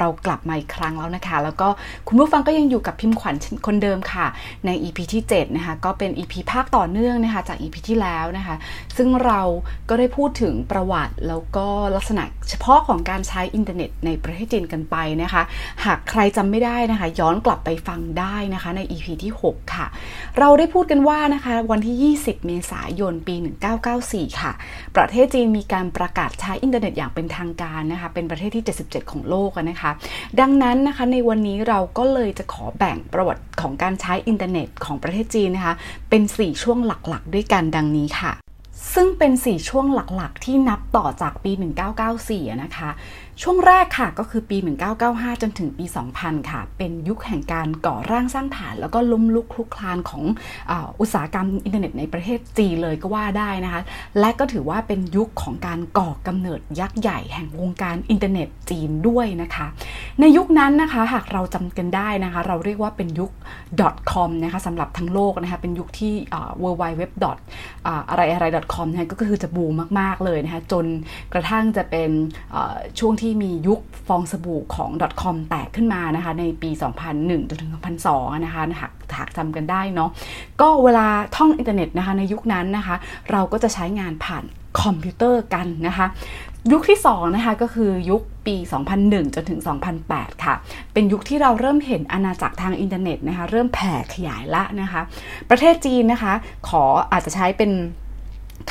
เรากลับมาอีกครั้งแล้วนะคะ แล้วก็คุณผู้ฟังก็ยังอยู่กับพิมพ์ขวัญคนเดิมค่ะ ใน EP ที่ 7 นะคะ ก็เป็น EP ภาคต่อเนื่องนะคะ จาก EP ที่แล้วนะคะ ซึ่งเราก็ได้พูดถึงประวัติแล้วก็ลักษณะเฉพาะของการใช้อินเทอร์เน็ตในประเทศจีนกันไปนะคะ หากใครจำไม่ได้นะคะ ย้อนกลับไปฟังได้นะคะใน EP ที่ 6 ค่ะ เราได้พูดกันว่านะคะวันที่ 20 เมษายนปี 1994 ค่ะ ประเทศจีนมีการประกาศใช้อินเทอร์เน็ตอย่างเป็นทางการนะคะ เป็นประเทศที่ 77 ของโลกนะคะดังนั้นนะคะในวันนี้เราก็เลยจะขอแบ่งประวัติของการใช้อินเทอร์เน็ตของประเทศจีนนะคะ เป็น 4 ช่วงหลักๆ ด้วยกันดังนี้ค่ะ ซึ่งเป็น 4 ช่วงหลักๆ ที่นับต่อจากปี 1994 นะคะ ช่วงแรกค่ะก็คือปี 1995 จนถึงปี 2000 ค่ะ เป็นยุคแห่งการก่อร่างสร้างฐาน แล้วก็ล้มลุกคลุกคลานของออุตสาหกรรมอินเทอร์เน็ตในประเทศจีนเลยก็ว่าได้นะคะ และก็ถือว่าเป็นยุคของการก่อกำเนิดยักษ์ใหญ่แห่งวงการอินเทอร์เน็ตจีนด้วยนะคะ ในยุคนั้นนะคะหากเราจำกันได้นะคะ เราเรียกว่าเป็นยุค .com นะคะสำหรับทั้งโลกนะคะเป็นยุคที่ w w w อะไรอะไร .com นะคะก็คือจะบูมมาก ๆเลยนะคะจนกระทั่งจะเป็นช่วงที่ที่มียุคฟองสบู่ของ .com แตกขึ้นมานะคะ ในปี 2001 จนถึง 2002 นะคะหากหากจำกันได้เนาะก็เวลาท่องอินเทอร์เน็ตนะคะในยุคนั้นนะคะ เราก็จะใช้งานผ่านคอมพิวเตอร์กันนะคะยุคที่2นะคะก็คือยุคปี 2001 จนถึง 2008 ค่ะ เป็นยุคที่เราเริ่มเห็นอาณาจักรทางอินเทอร์เน็ตนะคะ เริ่มแผ่ขยายละนะคะ ประเทศจีนนะคะ ขออาจจะใช้เป็น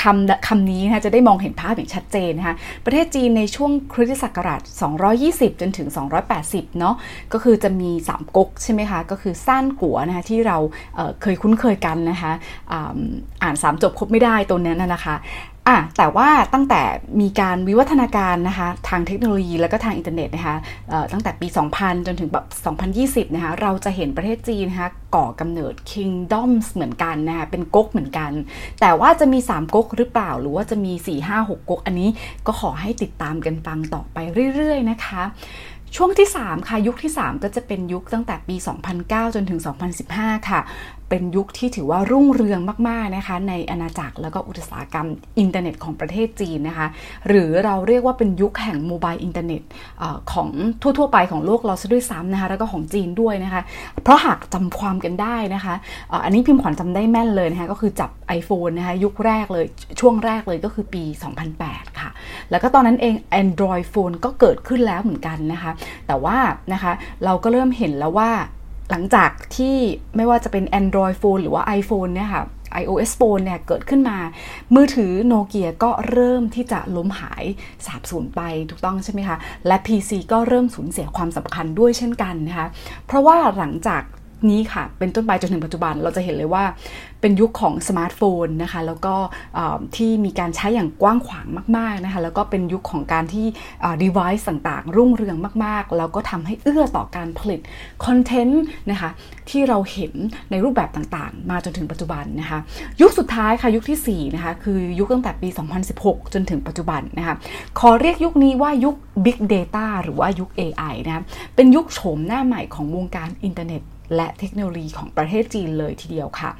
คำคำนี้นะจะได้มองเห็นภาพอย่างชัดเจนนะคะประเทศจีนในช่วงคริสตศักราช 220 จนถึง 280 เนาะก็คือจะมี 3ก๊กใช่ไหมคะ ก็คือซ่านกัวนะคะที่เราเเคยคุ้นเคยกันนะคะอ่านสามจบครบไม่ได้ตัวนี้นะคะ อะแต่ว่าตั้งแต่มีการวิวัฒนาการนะคะทางเทคโนโลยีแล้วก็ทางอินเทอร์เน็ตนะคะตั้งแต่ปี 2000 จนถึงแบบ 2020 นะคะเราจะเห็นประเทศจีนนะคะก่อกำเนิด kingdoms เหมือนกันนะคะเป็นก๊กเหมือนกัน แต่ว่าจะมี 3ก๊กหรือเปล่า หรือว่าจะมี 4 5 6ก๊กอันนี้ก็ขอให้ติดตามกันฟังต่อไปเรื่อยๆนะคะช่วงที่ 3 ค่ะ ยุคที่ 3 ก็จะเป็นยุคตั้งแต่ปี 2009 จนถึง 2015 ค่ะ เป็นยุคที่ถือว่ารุ่งเรืองมาก ๆ นะคะ ในอาณาจักรแล้วก็อุตสาหกรรมอินเทอร์เน็ตของประเทศจีนนะคะ หรือเราเรียกว่าเป็นยุคแห่ง mobile internet ของทั่ว ๆ ไปของโลกเราซะด้วยซ้ำนะคะ แล้วก็ของจีนด้วยนะคะ เพราะหากจำความกันได้นะคะอันนี้พิมพ์ขวัญจำได้แม่นเลยนะคะ ก็คือจับ iPhone นะคะ ยุคแรกเลยช่วงแรกเลยก็คือปี 2008 ค่ะ แล้วก็ตอนนั้นเอง Android Phone ก็เกิดขึ้นแล้วเหมือนกันนะคะ แต่ว่านะคะเราก็เริ่มเห็นแล้วว่า หลังจากที่ไม่ว่าจะเป็น Android phone หรือว่า iPhone เนี่ยค่ะ iOS phone เนี่ยเกิดขึ้นมา มือถือโนเกียก็เริ่มที่จะล้มหายสาบสูญไปถูกต้องใช่ไหมคะ และ PC ก็เริ่มสูญเสียความสำคัญด้วยเช่นกันนะคะ เพราะว่าหลังจาก นี้ค่ะ เป็นต้นไปจนถึงปัจจุบันเราจะเห็นเลยว่า เป็นยุคของสมาร์ทโฟนนะคะ แล้วก็ที่มีการใช้อย่างกว้างขวางมาก ๆนะคะ แล้วก็เป็นยุคของการที่ device ต่างๆ รุ่งเรืองมาก ๆ แล้วก็ทำให้เอื้อต่อการผลิตคอนเทนต์นะคะ ที่เราเห็นในรูปแบบต่างๆ มาจนถึงปัจจุบันนะคะ ยุคสุดท้ายค่ะยุคที่4นะคะคือยุคตั้งแต่ปี 2016 จนถึงปัจจุบันนะคะขอเรียกยุคนี้ว่ายุค Big Data หรือว่ายุค AI นะคะเป็นยุคโฉมหน้าใหม่ของวงการอินเทอร์เน็ต และเทคโนโลยีของประเทศจีนเลยทีเดียวค่ะ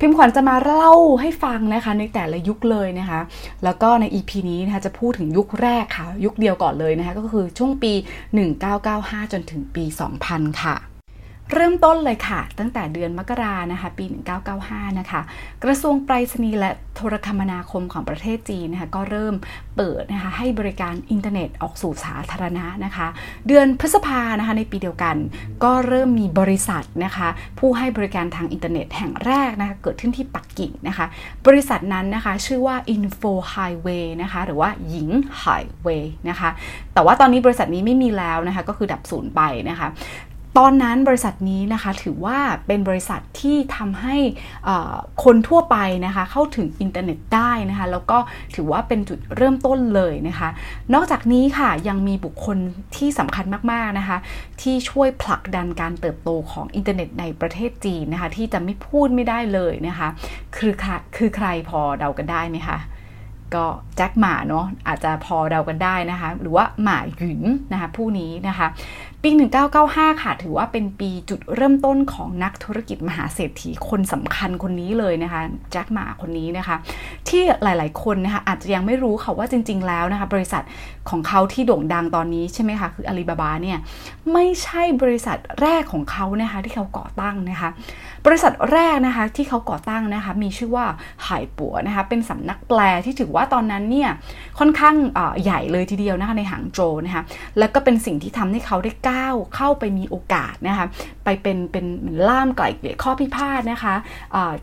พิมพ์ขวัญจะมาเล่าให้ฟังนะคะในแต่ละยุคเลยนะคะ แล้วก็ใน EP นี้นะคะจะพูดถึงยุคแรกค่ะ ยุคเดียวก่อนเลยนะคะ ก็คือช่วงปี 1995 จนถึงปี 2000 ค่ะ เริ่มต้นเลยค่ะ ตั้งแต่เดือนมกรานะคะ ปี 1995 นะคะ กระทรวงไปรษณีย์และโทรคมนาคมของประเทศจีนนะคะก็เริ่มเปิดนะคะให้บริการอินเทอร์เน็ตออกสู่สาธารณะนะคะ เดือนพฤษภานะคะในปีเดียวกัน ก็เริ่มมีบริษัทนะคะ ผู้ให้บริการทางอินเทอร์เน็ตแห่งแรกนะคะเกิดขึ้นที่ปักกิ่งนะคะ บริษัทนั้นนะคะชื่อว่า Info Highway นะคะหรือว่าหญิง Highway นะคะแต่ว่าตอนนี้บริษัทนี้ไม่มีแล้วนะคะก็คือดับสูญไปนะคะ ตอนนั้นบริษัทนี้นะคะถือว่าเป็นบริษัทที่ทำให้คนทั่วไปนะคะเข้าถึงอินเทอร์เน็ตได้นะคะแล้วก็ถือว่าเป็นจุดเริ่มต้นเลยนะคะ นอกจากนี้ค่ะยังมีบุคคลที่สำคัญมากๆนะคะที่ช่วยผลักดันการเติบโตของอินเทอร์เน็ตในประเทศจีนนะคะที่จะไม่พูดไม่ได้เลยนะคะคือคือใครพอเดากันได้ไหมคะ ก็แจ็คหมาเนาะอาจจะพอเดากันได้นะคะ หรือว่าหมาหยุนนะคะผู้นี้นะคะ ปี 1995 ค่ะ ถือว่าเป็นปีจุดเริ่มต้นของนักธุรกิจมหาเศรษฐีคนสำคัญคนนี้เลยนะคะแจ็คหมาคนนี้นะคะ ที่หลายๆคนนะคะอาจจะยังไม่รู้ค่ะว่าจริง ๆ แล้วนะคะ บริษัทของเขาที่โด่งดังตอนนี้ใช่ไหมคะคืออาลีบาบาเนี่ยไม่ใช่บริษัทแรกของเขานะคะที่เขาก่อตั้งนะคะ บริษัทแรกนะคะที่เขาก่อตั้งนะคะมีชื่อว่าหายปัวนะคะเป็นสำนักแปลที่ถือว่าตอนนั้นเนี่ยค่อนข้างใหญ่เลยทีเดียวนะคะในหางโจนะคะแล้วก็เป็นสิ่งที่ทำให้เขาได้ก้าวเข้าไปมีโอกาสนะคะไปเป็นเป็นล่ามไกล่เกลี่ยข้อพิพาทนะคะ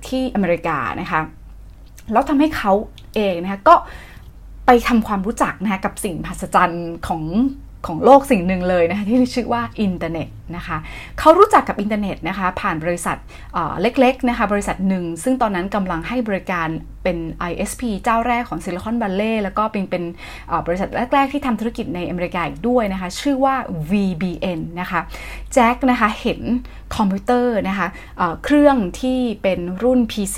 ที่อเมริกานะคะแล้วทำให้เขาเองนะคะก็ไปทำความรู้จักนะคะกับสิ่งมหัศจรรย์ของ ของโลกสิ่งหนึ่งเลยนะคะที่ชื่อว่าอินเทอร์เน็ตนะคะเขารู้จักกับอินเทอร์เน็ตนะคะผ่านบริษัทเล็กๆนะคะบริษัทหนึ่ง ซึ่งตอนนั้นกำลังให้บริการเป็น ISP เจ้าแรกของ Silicon Valley แล้วก็เป็นเป็นบริษัทแรก ๆ ที่ทำธุรกิจในอเมริกาอีกด้วยนะคะชื่อว่า VBN นะคะแจ็คนะคะเห็นคอมพิวเตอร์นะคะเครื่องที่เป็นรุ่น PC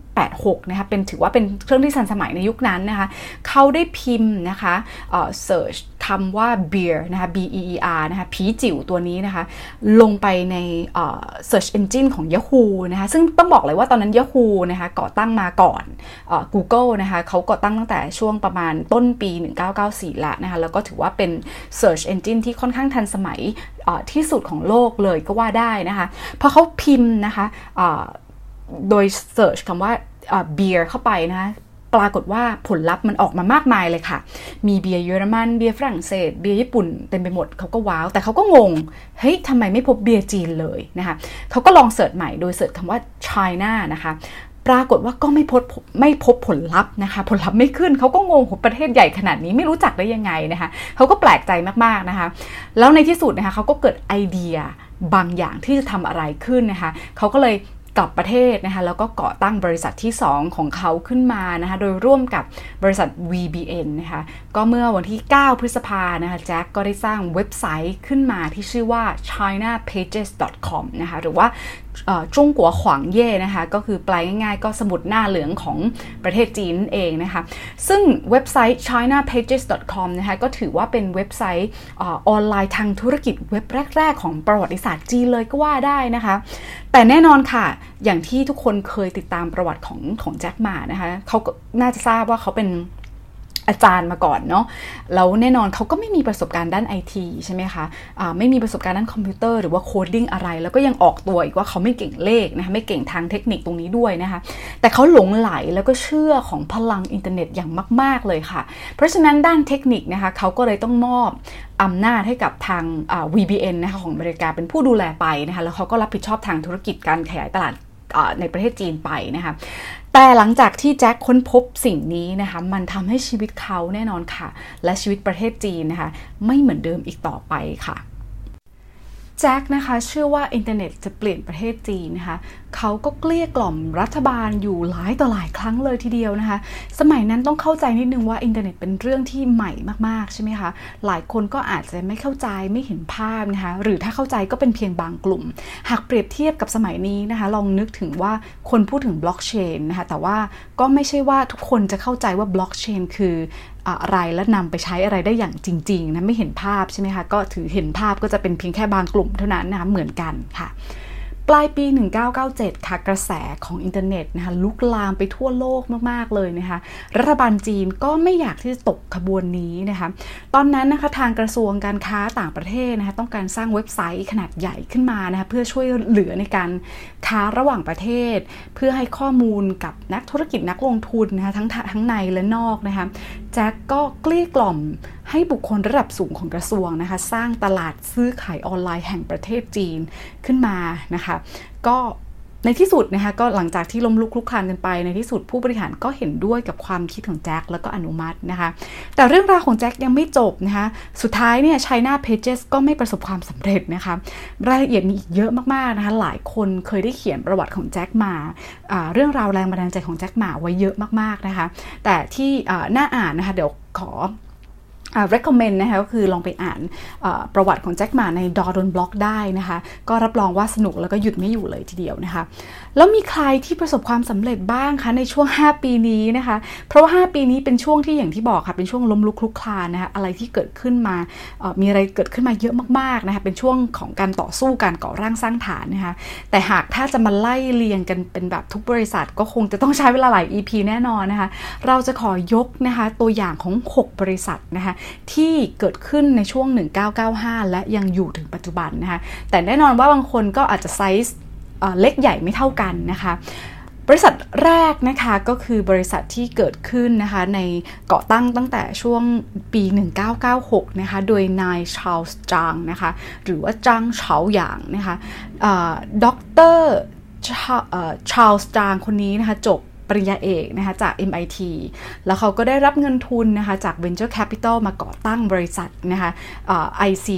386นะคะเป็นถือว่าเป็นเครื่องที่ทันสมัยในยุคนั้นนะคะเขาได้พิมพ์นะคะ search คำว่า beer นะคะ B E E R นะคะ啤酒ตัวนี้นะคะ ลงไปใน search engine ของ Yahoo นะคะ ซึ่งต้องบอกเลยว่าตอนนั้น Yahoo นะคะก่อตั้งมาก่อน Google นะคะเขาก่อตั้งตั้งแต่ช่วงประมาณต้นปี 1994ล้วนะคะ แล้วก็ถือว่าเป็น search engine ที่ค่อนข้างทันสมัยที่สุดของโลกเลยก็ว่าได้นะคะพอเขาพิมพ์นะคะโดย search คำว่า beer เข้าไปนะคะ ปรากฏว่าผลลัพธ์มันออกมามากมายเลยค่ะ มีเบียร์เยอรมันเบียร์ฝรั่งเศสเบียร์ญี่ปุ่นเต็มไปหมดเขาก็ว้าว แต่เขาก็งง เฮ้ยทำไมไม่พบเบียร์จีนเลยนะคะเขาก็ลองเสิร์ชใหม่โดยเสิร์ชคำว่า China นะคะปรากฏว่าก็ไม่พบไม่พบผลลัพธ์นะคะ ผลลัพธ์ไม่ขึ้นเขาก็งงประเทศใหญ่ขนาดนี้ไม่รู้จักได้ยังไงนะคะเขาก็แปลกใจมากๆนะคะ แล้วในที่สุดนะคะเขาก็เกิดไอเดียบางอย่างที่จะทำอะไรขึ้นนะคะเขาก็เลย กลับประเทศนะคะแล้วก็ก่อตั้งบริษัทที่ 2 ของเขาขึ้นมานะคะโดยร่วมกับบริษัท VBN นะคะก็เมื่อวันที่ 9 พฤษภานะคะแจ็คก็ได้สร้างเว็บไซต์ขึ้นมาที่ชื่อว่า chinapages.com นะคะหรือว่าจงกัวขวางเย่นะคะก็คือแปลง่ายๆ ก็สมุดหน้าเหลืองของประเทศจีนนั่นเองนะคะซึ่งเว็บไซต์ chinapages.com นะคะก็ถือว่าเป็นเว็บไซต์ออนไลน์ทางธุรกิจเว็บแรก ๆ ของประวัติศาสตร์จีนเลยก็ว่าได้นะคะ แต่แน่นอนค่ะ อย่างที่ทุกคนเคยติดตามประวัติของของแจ็คหมานะคะเขาก็น่าจะทราบว่าเขาเป็น อาจารย์มาก่อนเนาะแล้วแน่นอนเขาก็ไม่มีประสบการณ์ด้านไอทีใช่ไหมคะะไม่มีประสบการณ์ด้านคอมพิวเตอร์หรือว่า coding อะไร แล้วก็ยังออกตัวอีกว่าเขาไม่เก่งเลขนะคะไม่เก่งทางเทคนิคตรงนี้ด้วยนะคะ แต่เขาหลงใหลแล้วก็เชื่อของพลังอินเทอร์เน็ตอย่างมาก ๆเลยค่ะ เพราะฉะนั้นด้านเทคนิคนะคะเขาก็เลยต้องมอบอำนาจให้กับทาง VBN นะคะของอเมริกาเป็นผู้ดูแลไปนะคะแล้วเขาก็รับผิดชอบทางธุรกิจการขยายตลาดในประเทศจีนไปนะคะ แต่หลังจากที่แจ็คค้นพบสิ่งนี้นะคะ มันทำให้ชีวิตเขาแน่นอนค่ะ และชีวิตประเทศจีนนะคะ ไม่เหมือนเดิมอีกต่อไปค่ะแจ็คนะคะเชื่อว่าอินเทอร์เน็ตจะเปลี่ยนประเทศจีนนะคะ เขาก็เกลี้ยกล่อมรัฐบาลอยู่หลายต่อหลายครั้งเลยทีเดียวนะคะ สมัยนั้นต้องเข้าใจนิดนึงว่าอินเทอร์เน็ตเป็นเรื่องที่ใหม่มากๆใช่ไหมคะ หลายคนก็อาจจะไม่เข้าใจไม่เห็นภาพนะคะ หรือถ้าเข้าใจก็เป็นเพียงบางกลุ่ม หากเปรียบเทียบกับสมัยนี้นะคะ ลองนึกถึงว่าคนพูดถึงบล็อกเชนนะคะ แต่ว่าก็ไม่ใช่ว่าทุกคนจะเข้าใจว่าบล็อกเชนคืออะไรและนำไปใช้อะไรได้อย่างจริง ๆนะไม่เห็นภาพใช่ไหมคะก็ถือเห็นภาพก็จะเป็นเพียงแค่บางกลุ่มเท่านั้นนะคะเหมือนกันค่ะ ปลายปี 1997 ค่ะ กระแสของอินเทอร์เน็ตนะคะลุกลามไปทั่วโลกมาก ๆ เลยนะคะ รัฐบาลจีนก็ไม่อยากที่จะตกขบวนนี้นะคะ ตอนนั้นนะคะทางกระทรวงการค้าต่างประเทศนะคะต้องการสร้างเว็บไซต์ขนาดใหญ่ขึ้นมานะคะเพื่อช่วยเหลือในการค้าระหว่างประเทศ เพื่อให้ข้อมูลกับนักธุรกิจนักลงทุนนะคะทั้งทั้งในและนอกนะคะ แจ็คก็เกลี้ยกล่อมให้บุคคลระดับสูงของกระทรวงนะคะ สร้างตลาดซื้อขายออนไลน์แห่งประเทศจีนขึ้นมานะคะ ก็ ในที่สุดนะคะก็หลังจากที่ล้มลุกคลุกคลานกันไป ในที่สุดผู้บริหารก็เห็นด้วยกับความคิดของแจ็คแล้วก็อนุมัตินะคะ แต่เรื่องราวของแจ็คยังไม่จบนะคะ สุดท้ายเนี่ย China Pages ก็ไม่ประสบความสำเร็จนะคะ รายละเอียดมีอีกเยอะมากๆนะคะ หลายคนเคยได้เขียนประวัติของแจ็คมาเรื่องราวแรงบันดาลใจของแจ็คหมาไว้เยอะมากๆนะคะ แต่ที่น่าอ่านนะคะเดี๋ยวขอ recommend นะคะก็คือลองไปอ่านประวัติของแจ็คหมาในดอร์ดนบล็อกได้นะคะ ก็รับรองว่าสนุกแล้วก็หยุดไม่อยู่เลยทีเดียวนะคะ แล้วมีใครที่ประสบความสำเร็จบ้างคะในช่วง 5 ปีนี้นะคะ เพราะว่า 5 ปีนี้เป็นช่วงที่อย่างที่บอกค่ะ เป็นช่วงล้มลุกคลุกคลานนะคะอะไรที่เกิดขึ้นมามีอะไรเกิดขึ้นมาเยอะมากๆนะคะเป็นช่วงของการต่อสู้การก่อร่างสร้างฐานนะคะแต่หากถ้าจะมาไล่เรียงกันเป็นแบบทุกบริษัท ก็คงจะต้องใช้เวลาหลาย EP แน่นอนนะคะเราจะขอยกนะคะตัวอย่างของ 6 บริษัทนะคะที่เกิดขึ้นในช่วง 1995 และยังอยู่ถึงปัจจุบันนะคะ แต่แน่นอนว่าบางคนก็อาจจะไซส์เล็กใหญ่ไม่เท่ากันนะคะ บริษัทแรกนะคะก็คือบริษัทที่เกิดขึ้นนะคะในเกาะตั้งตั้งแต่ช่วงปี 1996 นะคะ โดยนายชาลส์จางนะคะ หรือว่าจางเฉาหยางนะคะด็อกเตอร์ชาลส์จางคนนี้นะคะจบ ริญญาเอกนะคะจาก MIT แล้วเขาก็ได้รับเงินทุนนะคะจาก Venture Capital มาก่อตั้งบริษัทนะคะ IC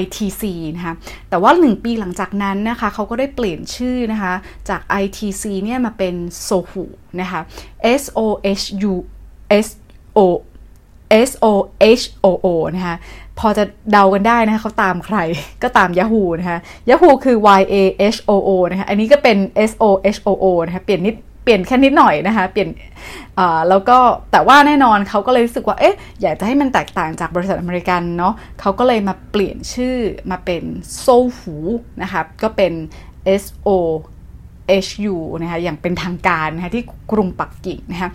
ITC นะคะแต่ว่า 1 ปีหลังจากนั้นนะคะเขาก็ได้เปลี่ยนชื่อนะคะจาก ITC เนี่ยมาเป็น Sohu นะคะ S O H U S O S O H O O นะคะพอจะเดากันได้นะคะเขาตามใครก็ตาม Yahoo นะคะ Yahoo คือ Y A H O O นะคะอันนี้ก็เป็น S O H O O นะคะเปลี่ยนนิด เปลี่ยนแค่นิดหน่อยนะคะ เปลี่ยนแล้วก็แต่ว่าแน่นอนเขาก็เลยรู้สึกว่า เอ๊ะ อยากจะให้มันแตกต่างจากบริษัทอเมริกันเนาะเขาก็เลยมาเปลี่ยนชื่อมาเป็นโซหูนะคะ ก็เป็น S O H U นะคะ อย่างเป็นทางการนะคะที่กรุงปักกิ่งนะคะ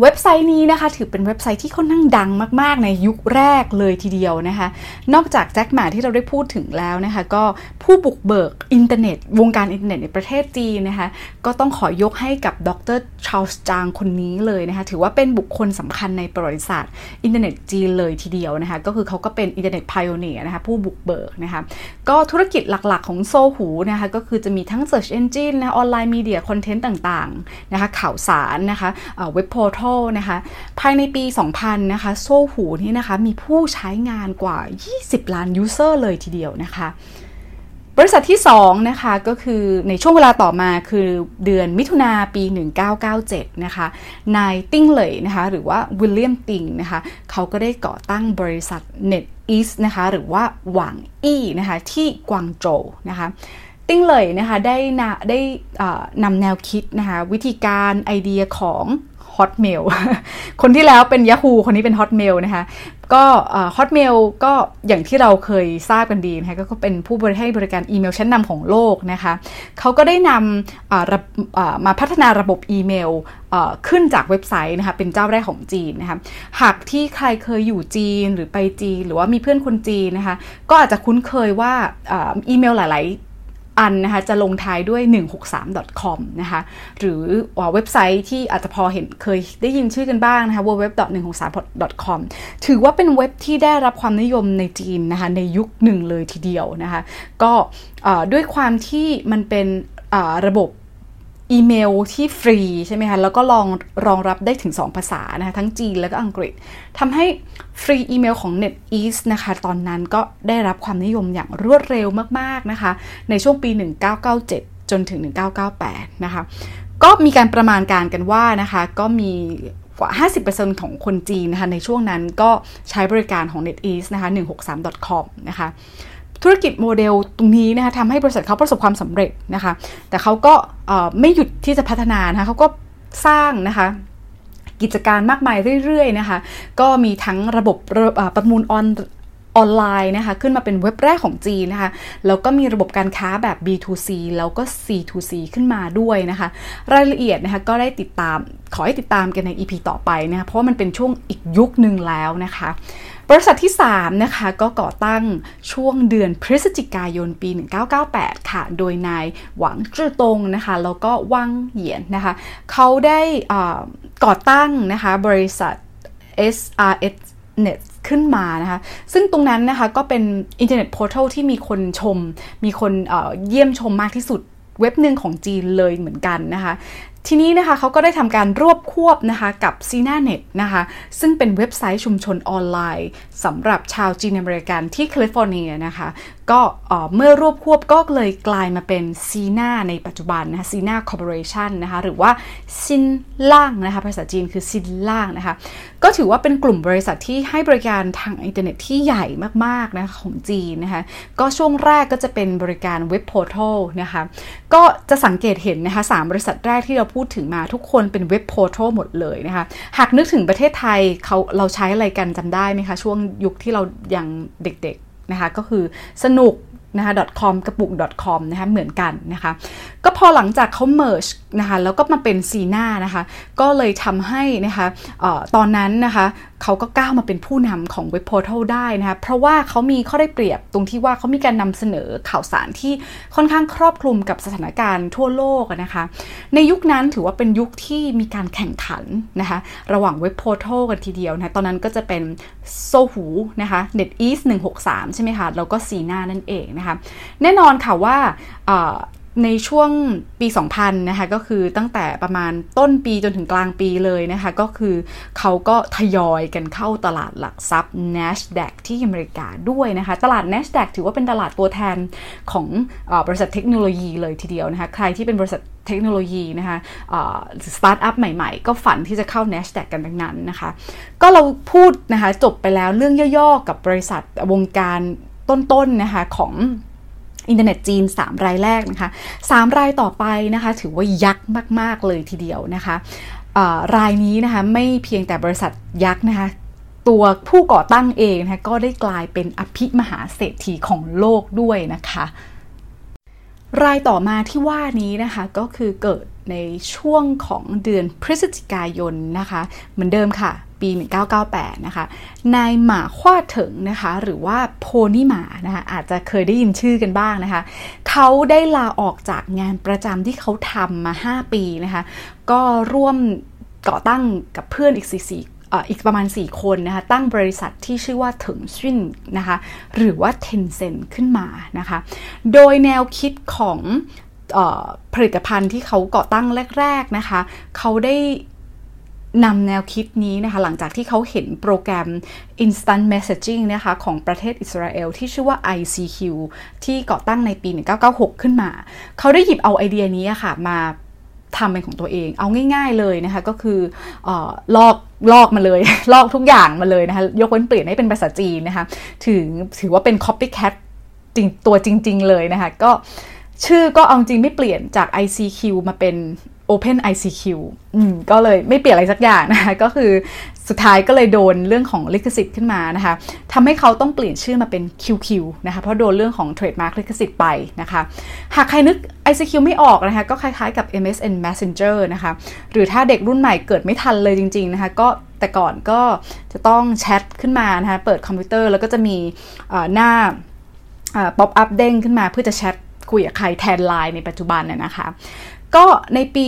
เว็บไซต์นี้นะคะ ถือเป็นเว็บไซต์ที่ค่อนข้างดังมาก ๆ ในยุคแรกเลยทีเดียวนะคะ นอกจากแจ็คหม่าที่เราได้พูดถึงแล้วนะคะ ก็ผู้บุกเบิกอินเทอร์เน็ต วงการอินเทอร์เน็ตในประเทศจีนนะคะ ก็ต้องขอยกให้กับดร.ชาร์ลส์จางคนนี้เลยนะคะ ถือว่าเป็นบุคคลสำคัญในประวัติศาสตร์อินเทอร์เน็ตจีนเลยทีเดียวนะคะ ก็คือเขาก็เป็น Internet Pioneer นะคะผู้บุกเบิกนะคะ ก็ธุรกิจหลักๆ ของโซหูนะคะก็คือจะมีทั้ง Search Engine นะ online media content ต่างๆนะคะข่าวสารนะคะ web portal นะคะ ภายในปี 2000 นะคะ โซหูนี่นะคะ มีผู้ใช้งานกว่า 20 ล้าน user เลยทีเดียวนะคะ บริษัทที่ 2 นะคะก็คือในช่วงเวลาต่อมาคือเดือนมิถุนาปี 1997 นะคะ นายติ้งเหลยนะคะ หรือว่าวิลเลียมติงนะคะ เขาก็ได้ก่อตั้งบริษัท NetEase นะคะ หรือว่าหวังอี้นะคะ ที่กวางโจวนะคะติ้งเลยนะคะได้นได้นำแนวคิดนะคะวิธีการไอเดียของ Hotmail คนที่แล้วเป็น Yahoo คนนี้เป็น Hotmail นะคะก็ Hotmail ก็อย่างที่เราเคยทราบกันดีนะคะก็เป็นผู้บริให้บริการอีเมลชั้นนำของโลกนะคะเขาก็ได้นำมาพัฒนาระบบอีเมลขึ้นจากเว็บไซต์นะคะเป็นเจ้าแรกของจีนนะคะหากที่ใครเคยอยู่จีนหรือไปจีน หรือว่ามีเพื่อนคนจีนนะคะก็อาจจะคุ้นเคยว่าอีเมลหลาย ๆ อันนะคะจะลงท้ายด้วย 163.com นะคะหรือเว็บไซต์ที่อาจจะพอเห็นเคยได้ยินชื่อกันบ้างนะคะ www.163.com ถือว่าเป็นเว็บที่ได้รับความนิยมในจีนนะคะในยุคหนึ่งเลยทีเดียวนะคะก็ด้วยความที่มันเป็นระบบ อีเมลที่ฟรีใช่ไหมคะ แล้วก็ลองรองรับได้ถึง 2 ภาษานะคะทั้งจีนแล้วก็อังกฤษทำให้ฟรีอีเมลของ NetEase นะคะ ตอนนั้นก็ได้รับความนิยมอย่างรวดเร็วมากๆนะคะ ในช่วงปี 1997 จนถึง 1998 นะคะ ก็มีการประมาณการกันว่านะคะ ก็มีกว่า 50%ของคนจีนนะคะ ในช่วงนั้นก็ใช้บริการของ NetEase นะคะ 163.com นะคะ ธุรกิจโมเดลตรงนี้นะคะทำให้บริษัทเขาประสบความสำเร็จนะคะ แต่เขาก็ไม่หยุดที่จะพัฒนานะคะเขาก็สร้างนะคะกิจการมากมายเรื่อยๆนะคะ ก็มีทั้งระบบประมูลออนออนไลน์นะคะ ขึ้นมาเป็นเว็บแรกของจีนนะคะ แล้วก็มีระบบการค้าแบบ B2C แล้วก็ C2C ขึ้นมาด้วยนะคะ รายละเอียดนะคะก็ได้ติดตามขอให้ติดตามกันใน EP ต่อไปนะคะ เพราะว่ามันเป็นช่วงอีกยุคหนึ่งแล้วนะคะ บริษัทที่ 3 นะคะ ก็ก่อตั้งช่วงเดือนพฤศจิกายนปี 1998 ค่ะ โดยนายหวังจื้อตงนะคะ แล้วก็วังเหยียนนะคะ เขาได้ก่อตั้งนะคะ บริษัท SRS Net ขึ้นมานะคะ ซึ่งตรงนั้นนะคะก็เป็น Internet portal ที่มีคนชม มีคนเยี่ยมชมมากที่สุดเว็บหนึ่งของจีนเลยเหมือนกันนะคะ ทีนี้นะคะเขาก็ได้ทำการรวบควบนะคะกับ Sinanet นะคะซึ่งเป็นเว็บไซต์ชุมชนออนไลน์สำหรับชาวจีนอเมริกันที่แคลิฟอร์เนียนะคะก็เมื่อรวบควบก็เลยกลายมาเป็น Sina ในปัจจุบันนะคะ Sina Corporation นะคะหรือว่าซินล่างนะคะภาษาจีนคือซินล่างนะคะก็ถือว่าเป็นกลุ่มบริษัทที่ให้บริการทางอินเทอร์เน็ตที่ใหญ่มากๆนะคะของจีนนะคะก็ช่วงแรกก็จะเป็นบริการเว็บโพร์ทัลนะคะก็จะสังเกตเห็นนะคะสบริษัทแรกที่เราพูดถึงมาทุกคนเป็นเว็บโพร์ทัลหมดเลยนะคะหากนึกถึงประเทศไทยเขาเราใช้อะไรกันจำได้ไหมคะ ช่วงยุคที่เรายังเด็กๆ นะคะก็คือสนุกนะคะ .com กระปุก .com นะคะเหมือนกันนะคะ ก็พอหลังจากเขา merge นะคะแล้วก็มาเป็นซีน่านะคะ ก็เลยทำให้นะคะออตอนนั้นนะคะ เขาก็ก้าวมาเป็นผู้นำของเว็บโพร์ทัลได้นะคะเพราะว่าเขามีข้อได้เปรียบตรงที่ว่าเขามีการนำเสนอข่าวสารที่ค่อนข้างครอบคลุมกับสถานการณ์ทั่วโลกนะคะ ในยุคนั้นถือว่าเป็นยุคที่มีการแข่งขันนะคะระหว่างเว็บโพร์ทัลกันทีเดียวนะตอนนั้นก็จะเป็นโซหูนะคะ NetEase 163 ใช่ไหมคะแล้วก็ซีน่านั่นเองนะคะ แน่นอนค่ะว่า ในช่วงปี 2000 นะคะก็คือตั้งแต่ประมาณต้นปีจนถึงกลางปีเลยนะคะ ก็คือเขาก็ทยอยกันเข้าตลาดหลักทรัพย์ NASDAQ ที่อเมริกาด้วยนะคะ ตลาด NASDAQ ถือว่าเป็นตลาดตัวแทนของบริษัทเทคโนโลยีเลยทีเดียวนะคะ ใครที่เป็นบริษัทเทคโนโลยีนะคะสตาร์ทอัพใหม่ๆ ก็ฝันที่จะเข้า NASDAQ กันดังนั้นนะคะ ก็เราพูดนะคะจบไปแล้วเรื่องย่อๆกับบริษัทวงการต้นๆนะคะของ อินเทอร์เน็ตจีน 3 รายแรกนะคะ 3 รายต่อไปนะคะ ถือว่ายักษ์มาก ๆ เลยทีเดียวนะคะรายนี้นะคะไม่เพียงแต่บริษัทยักษ์นะคะตัวผู้ก่อตั้งเองนะคะก็ได้กลายเป็นอภิมหาเศรษฐีของโลกด้วยนะคะ รายต่อมาที่ว่านี้นะคะก็คือเกิดในช่วงของเดือนพฤศจิกายนนะคะ เหมือนเดิมค่ะ ปี 1998 นะคะ นายหมาขว้าเถิงนะคะ หรือว่าโพนี่หมานะคะอาจจะเคยได้ยินชื่อกันบ้างนะคะ เขาได้ลาออกจากงานประจำที่เขาทำมา 5 ปีนะคะ ก็ร่วมก่อตั้งกับเพื่อนอีกสี่อีกประมาณ 4 คนนะคะตั้งบริษัทที่ชื่อว่าเถิงชินนะคะหรือว่าเทนเซนขึ้นมานะคะ โดยแนวคิดของผลิตภัณฑ์ที่เขาก่อตั้งแรก ๆนะคะ เขาได้ นำแนวคิดนี้นะคะหลังจากที่เขาเห็นโปรแกรม Instant Messaging นะคะของประเทศอิสราเอลที่ชื่อว่า ICQ ที่ก่อตั้งในปี 1996 ขึ้นมา เขาได้หยิบเอาไอเดียนี้ค่ะมาทำเป็นของตัวเอง เอาง่าย ๆเลยนะคะ ก็คืออลอกลอกมาเลย ลอกทุกอย่างมาเลยนะคะ ยกเว้นเปลี่ยนให้เป็นภาษาจีนนะคะ ถึงถือว่าเป็น copycat จริงตัวจริง ๆ เลยนะคะ ก็ชื่อก็เอาจริงไม่เปลี่ยนจาก ICQ มาเป็น Open ICQ อืมก็เลยไม่เปลี่ยนอะไรสักอย่างนะคะก็คือสุดท้ายก็เลยโดนเรื่องของลิขสิทธิ์ขึ้นมานะคะทำให้เขาต้องเปลี่ยนชื่อมาเป็น QQ นะคะเพราะโดนเรื่องของ trademark ลิขสิทธิ์ไปนะคะ หากใครนึก ICQ ไม่ออกนะคะก็คล้ายๆกับ MSN Messenger นะคะหรือถ้าเด็กรุ่นใหม่เกิดไม่ทันเลยจริงๆนะคะก็แต่ก่อนก็จะต้องแชทขึ้นมานะคะเปิดคอมพิวเตอร์แล้วก็จะมีหน้า pop-up เด้งขึ้นมาเพื่อจะแชทคุยกับใครแทนไลน์ในปัจจุบันเนี่ยนะคะ ก็ในปี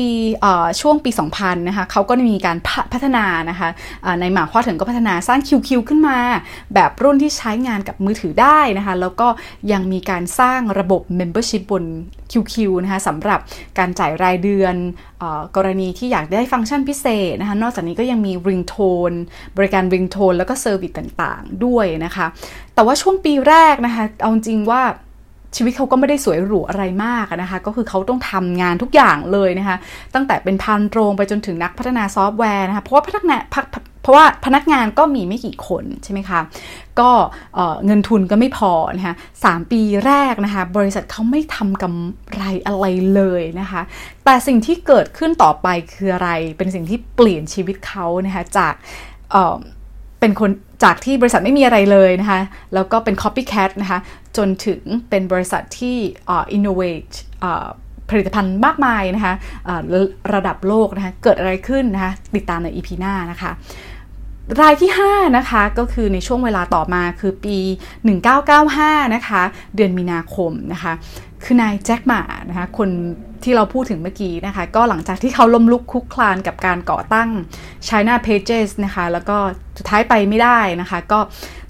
ช่วงปี 2000 นะคะเขาก็มีการพัฒนานะคะนายหม่าฮั่วเถิงก็พัฒนาสร้าง QQ ขึ้นมา แบบรุ่นที่ใช้งานกับมือถือได้นะคะ แล้วก็ยังมีการสร้างระบบ Membership บน QQ นะคะสำหรับการจ่ายรายเดือนกรณีที่อยากได้ฟังก์ชันพิเศษนะคะ นอกจากนี้ก็ยังมี Ringtone บริการ Ringtone แล้วก็ service ต่างๆ ด้วยนะคะ แต่ว่าช่วงปีแรกนะคะ เอาจริงว่า ชีวิตเขาก็ไม่ได้สวยหรูอะไรมากนะคะ ก็คือเขาต้องทำงานทุกอย่างเลยนะคะ ตั้งแต่เป็นพันโรงไปจนถึงนักพัฒนาซอฟต์แวร์นะคะ เพราะว่าพนักงานเพราะว่าพนักงานก็มีไม่กี่คนใช่ไหมคะ ก็เงินทุนก็ไม่พอนะคะสามปีแรกนะคะ บริษัทเขาไม่ทำกำไรอะไรเลยนะคะ แต่สิ่งที่เกิดขึ้นต่อไปคืออะไร เป็นสิ่งที่เปลี่ยนชีวิตเขานะคะจาก เป็นคนจากที่บริษัทไม่มีอะไรเลยนะคะแล้วก็เป็น copycat นะคะจนถึงเป็นบริษัทที่ innovate ผลิตภัณฑ์มากมายนะคะระดับโลกนะคะเกิดอะไรขึ้นนะคะติดตามใน EP หน้านะคะรายที่ 5 นะคะ ก็คือในช่วงเวลาต่อมาคือปี 1995 นะคะ เดือนมีนาคมนะคะ คือนายแจ็คหมานะคะคนที่เราพูดถึงเมื่อกี้นะคะ ก็หลังจากที่เขาล้มลุกคุกคลานกับการก่อตั้ง China Pages นะคะ แล้วก็สุดท้ายไปไม่ได้นะคะ ก็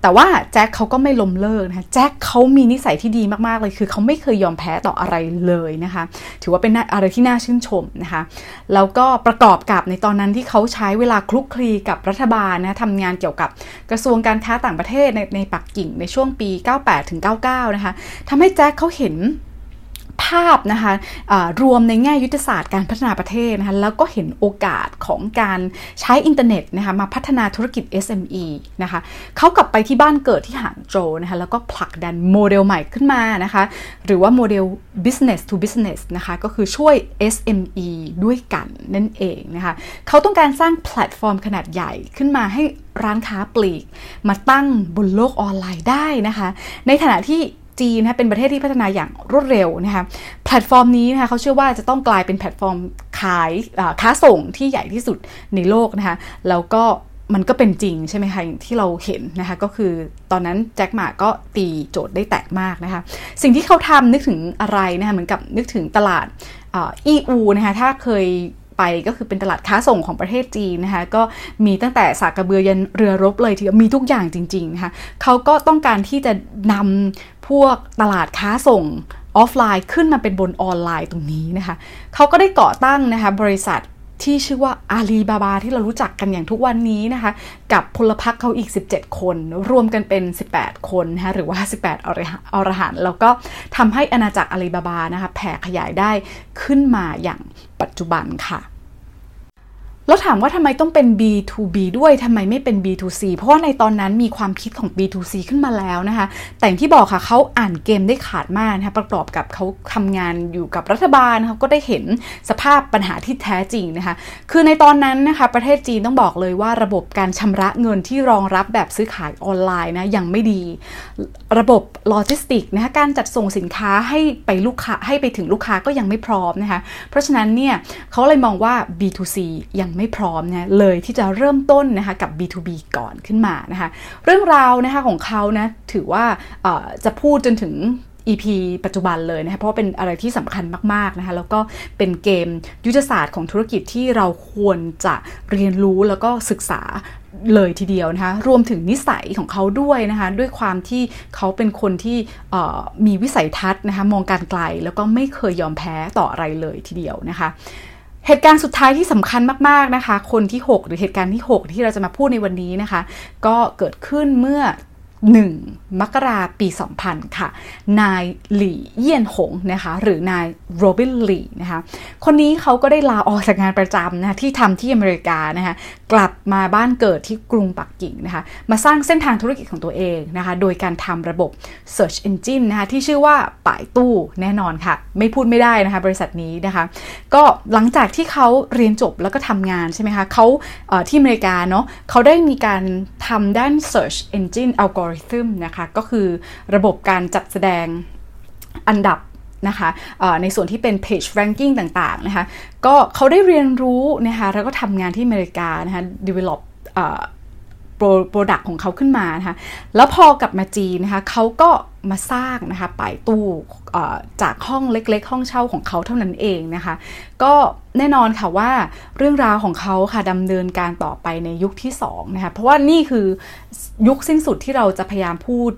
แต่ว่าแจ็คเขาก็ไม่ล้มเลิกนะคะแจ็คเขามีนิสัยที่ดีมาก ๆ เลย คือเขาไม่เคยยอมแพ้ต่ออะไรเลยนะคะ ถือว่าเป็นอะไรที่น่าชื่นชมนะคะ แล้วก็ประกอบกับในตอนนั้นที่เขาใช้เวลาคลุกคลีกับรัฐบาลนะทำงานเกี่ยวกับกระทรวงการค้าต่างประเทศในในปักกิ่งในช่วงปี 98ถึง99 นะคะทำให้แจ็คเขาเห็น ภาพนะคะะรวมในแง่ยุทธศาสตร์การพัฒนาประเทศนะคะแล้วก็เห็นโอกาสของการใช้อินเทอร์เน็ตนะคะมาพัฒนาธุรกิจ SME นะคะเขากลับไปที่บ้านเกิดที่หางโจวนะคะแล้วก็ผลักดันโมเดลใหม่ขึ้นมานะคะหรือว่าโมเดล business to business นะคะก็คือช่วย SME ด้วยกันนั่นเองนะคะเขาต้องการสร้างแพลตฟอร์มขนาดใหญ่ขึ้นมาให้ร้านค้าปลีก มาตั้งบนโลกออนไลน์ได้นะคะ ในขณะที่ จีนนะเป็นประเทศที่พัฒนาอย่างรวดเร็วนะคะแพลตฟอร์มนี้นะคะเขาเชื่อว่าจะต้องกลายเป็นแพลตฟอร์มขายค้าส่งที่ใหญ่ที่สุดในโลกนะคะแล้วก็มันก็เป็นจริงใช่ไหมคะที่เราเห็นนะคะก็คือตอนนั้นแจ็คหม่าก็ตีโจทย์ได้แตกมากนะคะสิ่งที่เขาทำนึกถึงอะไรนะคะเหมือนกับนึกถึงตลาดอีอูนะคะถ้าเคย ไปก็คือเป็นตลาดค้าส่งของประเทศจีนนะคะก็มีตั้งแต่สากกระเบือยันเรือรบเลยทีเดียวมีทุกอย่างจริงๆนะคะเขาก็ต้องการที่จะนำพวกตลาดค้าส่งออฟไลน์ขึ้นมาเป็นบนออนไลน์ตรงนี้นะคะเขาก็ได้ก่อตั้งนะคะบริษัท ที่ชื่อว่าอาลีบาบาที่เรารู้จักกันอย่างทุกวันนี้นะคะ กับพลพรรคเขาอีก 17 คน รวมกันเป็น 18 คนนะคะหรือว่า 18 อรหันต์แล้วก็ทำให้อาณาจักรอาลีบาบานะคะแผ่ขยายได้ขึ้นมาอย่างปัจจุบันค่ะ แล้วถามว่าทำไมต้องเป็น B2B ด้วยทำไมไม่เป็น B2C เพราะว่าในตอนนั้นมีความคิดของ B2C ขึ้นมาแล้วนะคะ แต่ที่บอกค่ะเขาอ่านเกมได้ขาดมากนะคะประกอบกับเขาทำงานอยู่กับรัฐบาลเขาก็ได้เห็นสภาพปัญหาที่แท้จริงนะคะ คือในตอนนั้นนะคะประเทศจีนต้องบอกเลยว่าระบบการชำระเงินที่รองรับแบบซื้อขายออนไลน์นะยังไม่ดี ระบบโลจิสติกนะคะการจัดส่งสินค้าให้ไปลูกค้าให้ไปถึงลูกค้าก็ยังไม่พร้อมนะคะ เพราะฉะนั้นเนี่ยเขาเลยมองว่า B2C ยังไม่พร้อมนะเลยที่จะเริ่มต้นนะคะกับ B2B ก่อนขึ้นมานะคะเรื่องราวนะคะของเขานะถือว่าจะพูดจนถึง EP ปัจจุบันเลยนะคะเพราะเป็นอะไรที่สำคัญมากๆนะคะแล้วก็เป็นเกมยุทธศาสตร์ของธุรกิจที่เราควรจะเรียนรู้แล้วก็ศึกษาเลยทีเดียวนะคะรวมถึงนิสัยของเขาด้วยนะคะด้วยความที่เขาเป็นคนที่มีวิสัยทัศน์นะคะมองการไกลแล้วก็ไม่เคยยอมแพ้ต่ออะไรเลยทีเดียวนะคะ เหตุการณ์สุดท้ายที่สำคัญมาก ๆ นะคะ คนที่ 6 หรือเหตุการณ์ที่ 6 ที่เราจะมาพูดในวันนี้นะคะ ก็เกิดขึ้นเมื่อ 1 มกราปี 2000 ค่ะ นายหลี่เยี่ยนหงนะคะ หรือนายโรบินหลี่นะคะ คนนี้เขาก็ได้ลาออกจากงานประจำนะคะที่ทำที่อเมริกานะคะ กลับมาบ้านเกิดที่กรุงปักกิ่งนะคะ มาสร้างเส้นทางธุรกิจของตัวเองนะคะ โดยการทำระบบ Search Engine นะคะ ที่ชื่อว่าไป่ตู้แน่นอนค่ะ ไม่พูดไม่ได้นะคะ บริษัทนี้นะคะ ก็หลังจากที่เขาเรียนจบแล้วก็ทำงานใช่ไหมคะเขาที่อเมริกาเนาะเขาได้มีการทำด้าน Search Engine Algorithm ริทึมนะคะก็คือระบบการจัดแสดงอันดับนะคะในส่วนที่เป็น page ranking ต่างๆนะคะก็เขาได้เรียนรู้นะคะแล้วก็ทำงานที่อเมริกานะคะ develop โปรดักต์ของเขาขึ้นมานะคะแล้วพอกลับมาจีนนะคะเขาก็มาสร้างนะคะไป่ตู้จากห้องเล็กๆ ห้องเช่าของเขาเท่านั้นเองนะคะ ก็แน่นอนค่ะว่าเรื่องราวของเขาค่ะดำเนินการต่อไปในยุคที่2นะคะเพราะว่านี่คือยุคสิ้นสุดที่เราจะพยายามพูด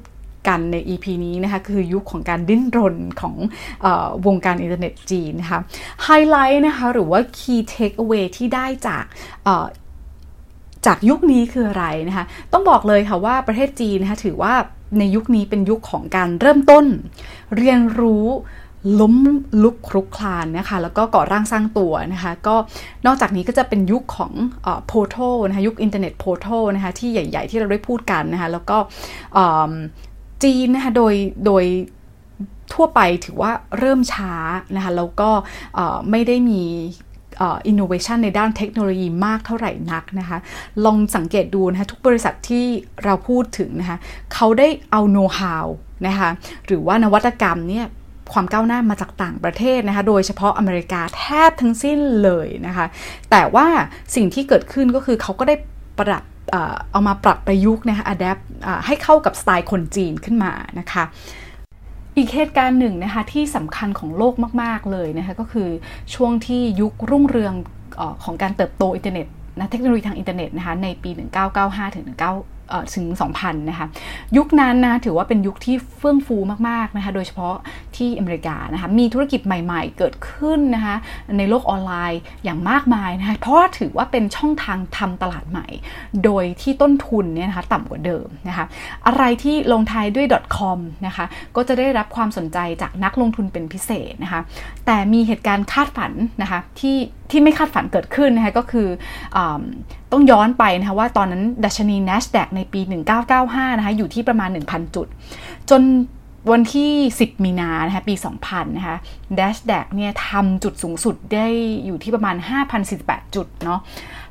กันใน EP นี้นะคะคือยุคของการดิ้นรนของวงการอินเทอร์เน็ตจีนนะคะไฮไลท์นะคะหรือว่า key takeaway ที่ได้จาก จากยุคนี้คืออะไรนะคะ ต้องบอกเลยค่ะว่าประเทศจีนนะคะถือว่าในยุคนี้เป็นยุคของการเริ่มต้น เรียนรู้ล้มลุกครุกคลานนะคะแล้วก็ก่อร่างสร้างตัวนะคะก็นอกจากนี้ก็จะเป็นยุคของ portal นะคะยุค internet portal นะคะที่ใหญ่ ๆ ที่เราได้พูดกันนะคะแล้วก็จีนนะคะโดยโดยทั่วไปถือว่าเริ่มช้านะคะแล้วก็ไม่ได้มี อินโนเวชันในด้านเทคโนโลยีมากเท่าไหร่นักนะคะ ลองสังเกตดูนะคะทุกบริษัทที่เราพูดถึงนะคะเขาได้เอาโน้ตฮาวนะคะหรือว่านวัตกรรมเนี่ยความก้าวหน้ามาจากต่างประเทศนะคะ โดยเฉพาะอเมริกาแทบทั้งสิ้นเลยนะคะ แต่ว่าสิ่งที่เกิดขึ้นก็คือเขาก็ได้ปรับเอามาปรับประยุกต์นะคะ adapt ให้เข้ากับสไตล์คนจีนขึ้นมานะคะ อีกเหตุการณ์หนึ่งนะคะที่สำคัญของโลกมาก ๆ เลยนะคะก็คือช่วงที่ยุครุ่งเรืองของการเติบโตอินเทอร์เน็ตนะเทคโนโลยีทางอินเทอร์เน็ตนะคะในปี 1995ถึง19 ถึง 2,000 นะคะ ยุคนั้นนะถือว่าเป็นยุคที่เฟื่องฟูมากๆนะคะ โดยเฉพาะที่อเมริกานะคะ มีธุรกิจใหม่ๆ เกิดขึ้นนะคะ ในโลกออนไลน์อย่างมากมายนะคะ เพราะว่าถือว่าเป็นช่องทางทำตลาดใหม่ โดยที่ต้นทุนเนี่ยนะคะต่ำกว่าเดิมนะคะ อะไรที่ลงท้ายด้วย .com นะคะ ก็จะได้รับความสนใจจากนักลงทุนเป็นพิเศษนะคะ แต่มีเหตุการณ์คาดฝันนะคะที่ ที่ไม่คาดฝันเกิดขึ้นนะคะก็คืออต้องย้อนไปนะคะว่าตอนนั้นดัชนี NASDAQ ในปี 1995 นะคะอยู่ที่ประมาณ 1,000 จุด จนวันที่ 10 มีนานะคะปี 2000 นะคะ NASDAQ เนี่ยทำจุดสูงสุดได้อยู่ที่ประมาณ 5,048 จุดเนาะ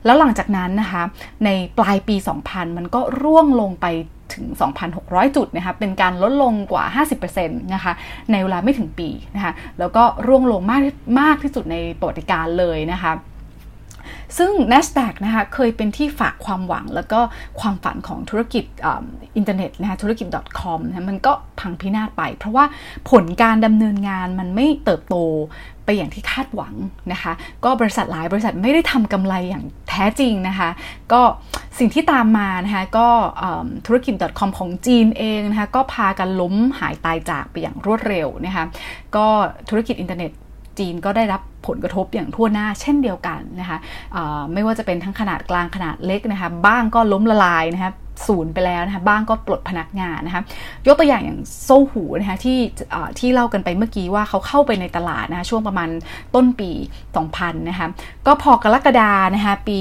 แล้วหลังจากนั้นนะคะ ในปลายปี 2000 มันก็ร่วงลงไปถึง 2,600 จุดนะคะ เป็นการลดลงกว่า 50%นะคะ ในเวลาไม่ถึงปีนะคะ แล้วก็ร่วงลงมากมากที่สุดในประวัติการเลยนะคะ ซึ่ง NASDAQ นะคะเคยเป็นที่ฝากความหวัง แล้วก็ความฝันของธุรกิจอินเทอร์เน็ตนะคะธุรกิจ .com นะมันก็พังพินาศไป เพราะว่าผลการดำเนินงานมันไม่เติบโตไปอย่างที่คาดหวังนะคะ ก็บริษัทหลายบริษัทไม่ได้ทำกำไรอย่างแท้จริงนะคะ ก็สิ่งที่ตามมานะคะก็ธุรกิจ .com ของจีนเองนะคะก็พากันล้มหายตายจากไปอย่างรวดเร็วนะคะ ก็ธุรกิจอินเทอร์เน็ต จีนก็ได้รับผลกระทบอย่างทั่วหน้าเช่นเดียวกันนะคะไม่ว่าจะเป็นทั้งขนาดกลางขนาดเล็กนะคะบ้างก็ล้มละลายนะคะศูนย์ไปแล้วนะคะบ้างก็ปลดพนักงานนะคะยกตัวอย่างอย่างโซ่หูนะคะที่ที่เล่ากันไปเมื่อกี้ว่าเขาเข้าไปในตลาดนะคะช่วงประมาณต้นปี 2000นะคะก็พอกรกฎานะคะปี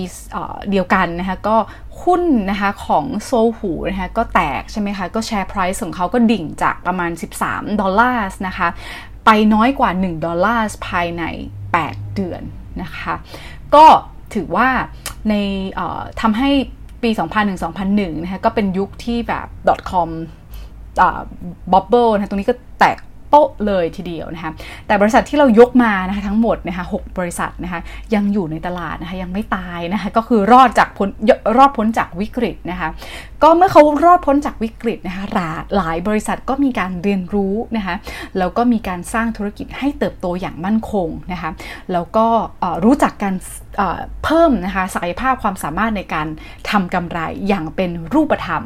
เดียวกันนะคะก็หุ้นนะคะของโซหูนะคะก็แตกใช่ไหมคะก็แชร์ไพรซ์ของเขาก็ดิ่งจากประมาณ 13 ดอลลาร์นะคะ ไปน้อยกว่า 1 ดอลลาร์ภายใน 8 เดือนนะคะ ก็ถือว่าในทำให้ปี 2001-2001 นะคะก็เป็นยุคที่แบบ .com บ๊อบเบิลนะตรงนี้ก็แตก โต๊ะเลยทีเดียวนะคะแต่บริษัทที่เรายกมานะคะทั้งหมดนะคะหบริษัทนะคะยังอยู่ในตลาดนะคะยังไม่ตายนะคะก็คือรอดจากพ้นรอดพ้นจากวิกฤตนะคะก็เมื่อเขารอดพ้นจากวิกฤตนะคะหลายบริษัทก็มีการเรียนรู้นะคะแล้วก็มีการสร้างธุรกิจให้เติบโตอย่างมั่นคงนะคะแล้วก็รู้จักการเพิ่มนะคะศักยภาพความสามารถในการทำกำไรอย่างเป็นรูปธรรม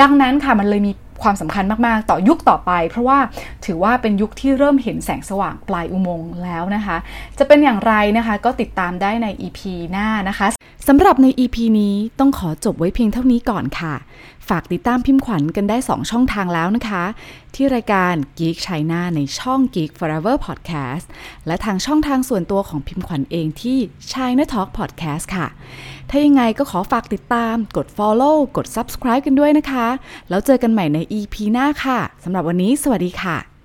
ดังนั้นค่ะมันเลยมี ความสำคัญมากๆ ต่อยุคต่อไป เพราะว่าถือว่าเป็นยุคที่เริ่มเห็นแสงสว่างปลายอุโมงค์แล้วนะคะ จะเป็นอย่างไรนะคะก็ติดตามได้ใน EP หน้านะคะสำหรับใน EP นี้ต้องขอจบไว้เพียงเท่านี้ก่อนค่ะ ฝากติดตามพิมพ์ขวัญกันได้ 2 ช่องทางแล้วนะคะ ที่รายการ Geek China ในช่อง Geek Forever Podcast และทางช่องทางส่วนตัวของพิมพ์ขวัญเองที่ China Talk Podcast ค่ะ ถ้ายังไงก็ขอฝากติดตาม กด follow กด subscribe กันด้วยนะคะ แล้วเจอกันใหม่ใน EP หน้าค่ะสำหรับวันนี้ สวัสดีค่ะ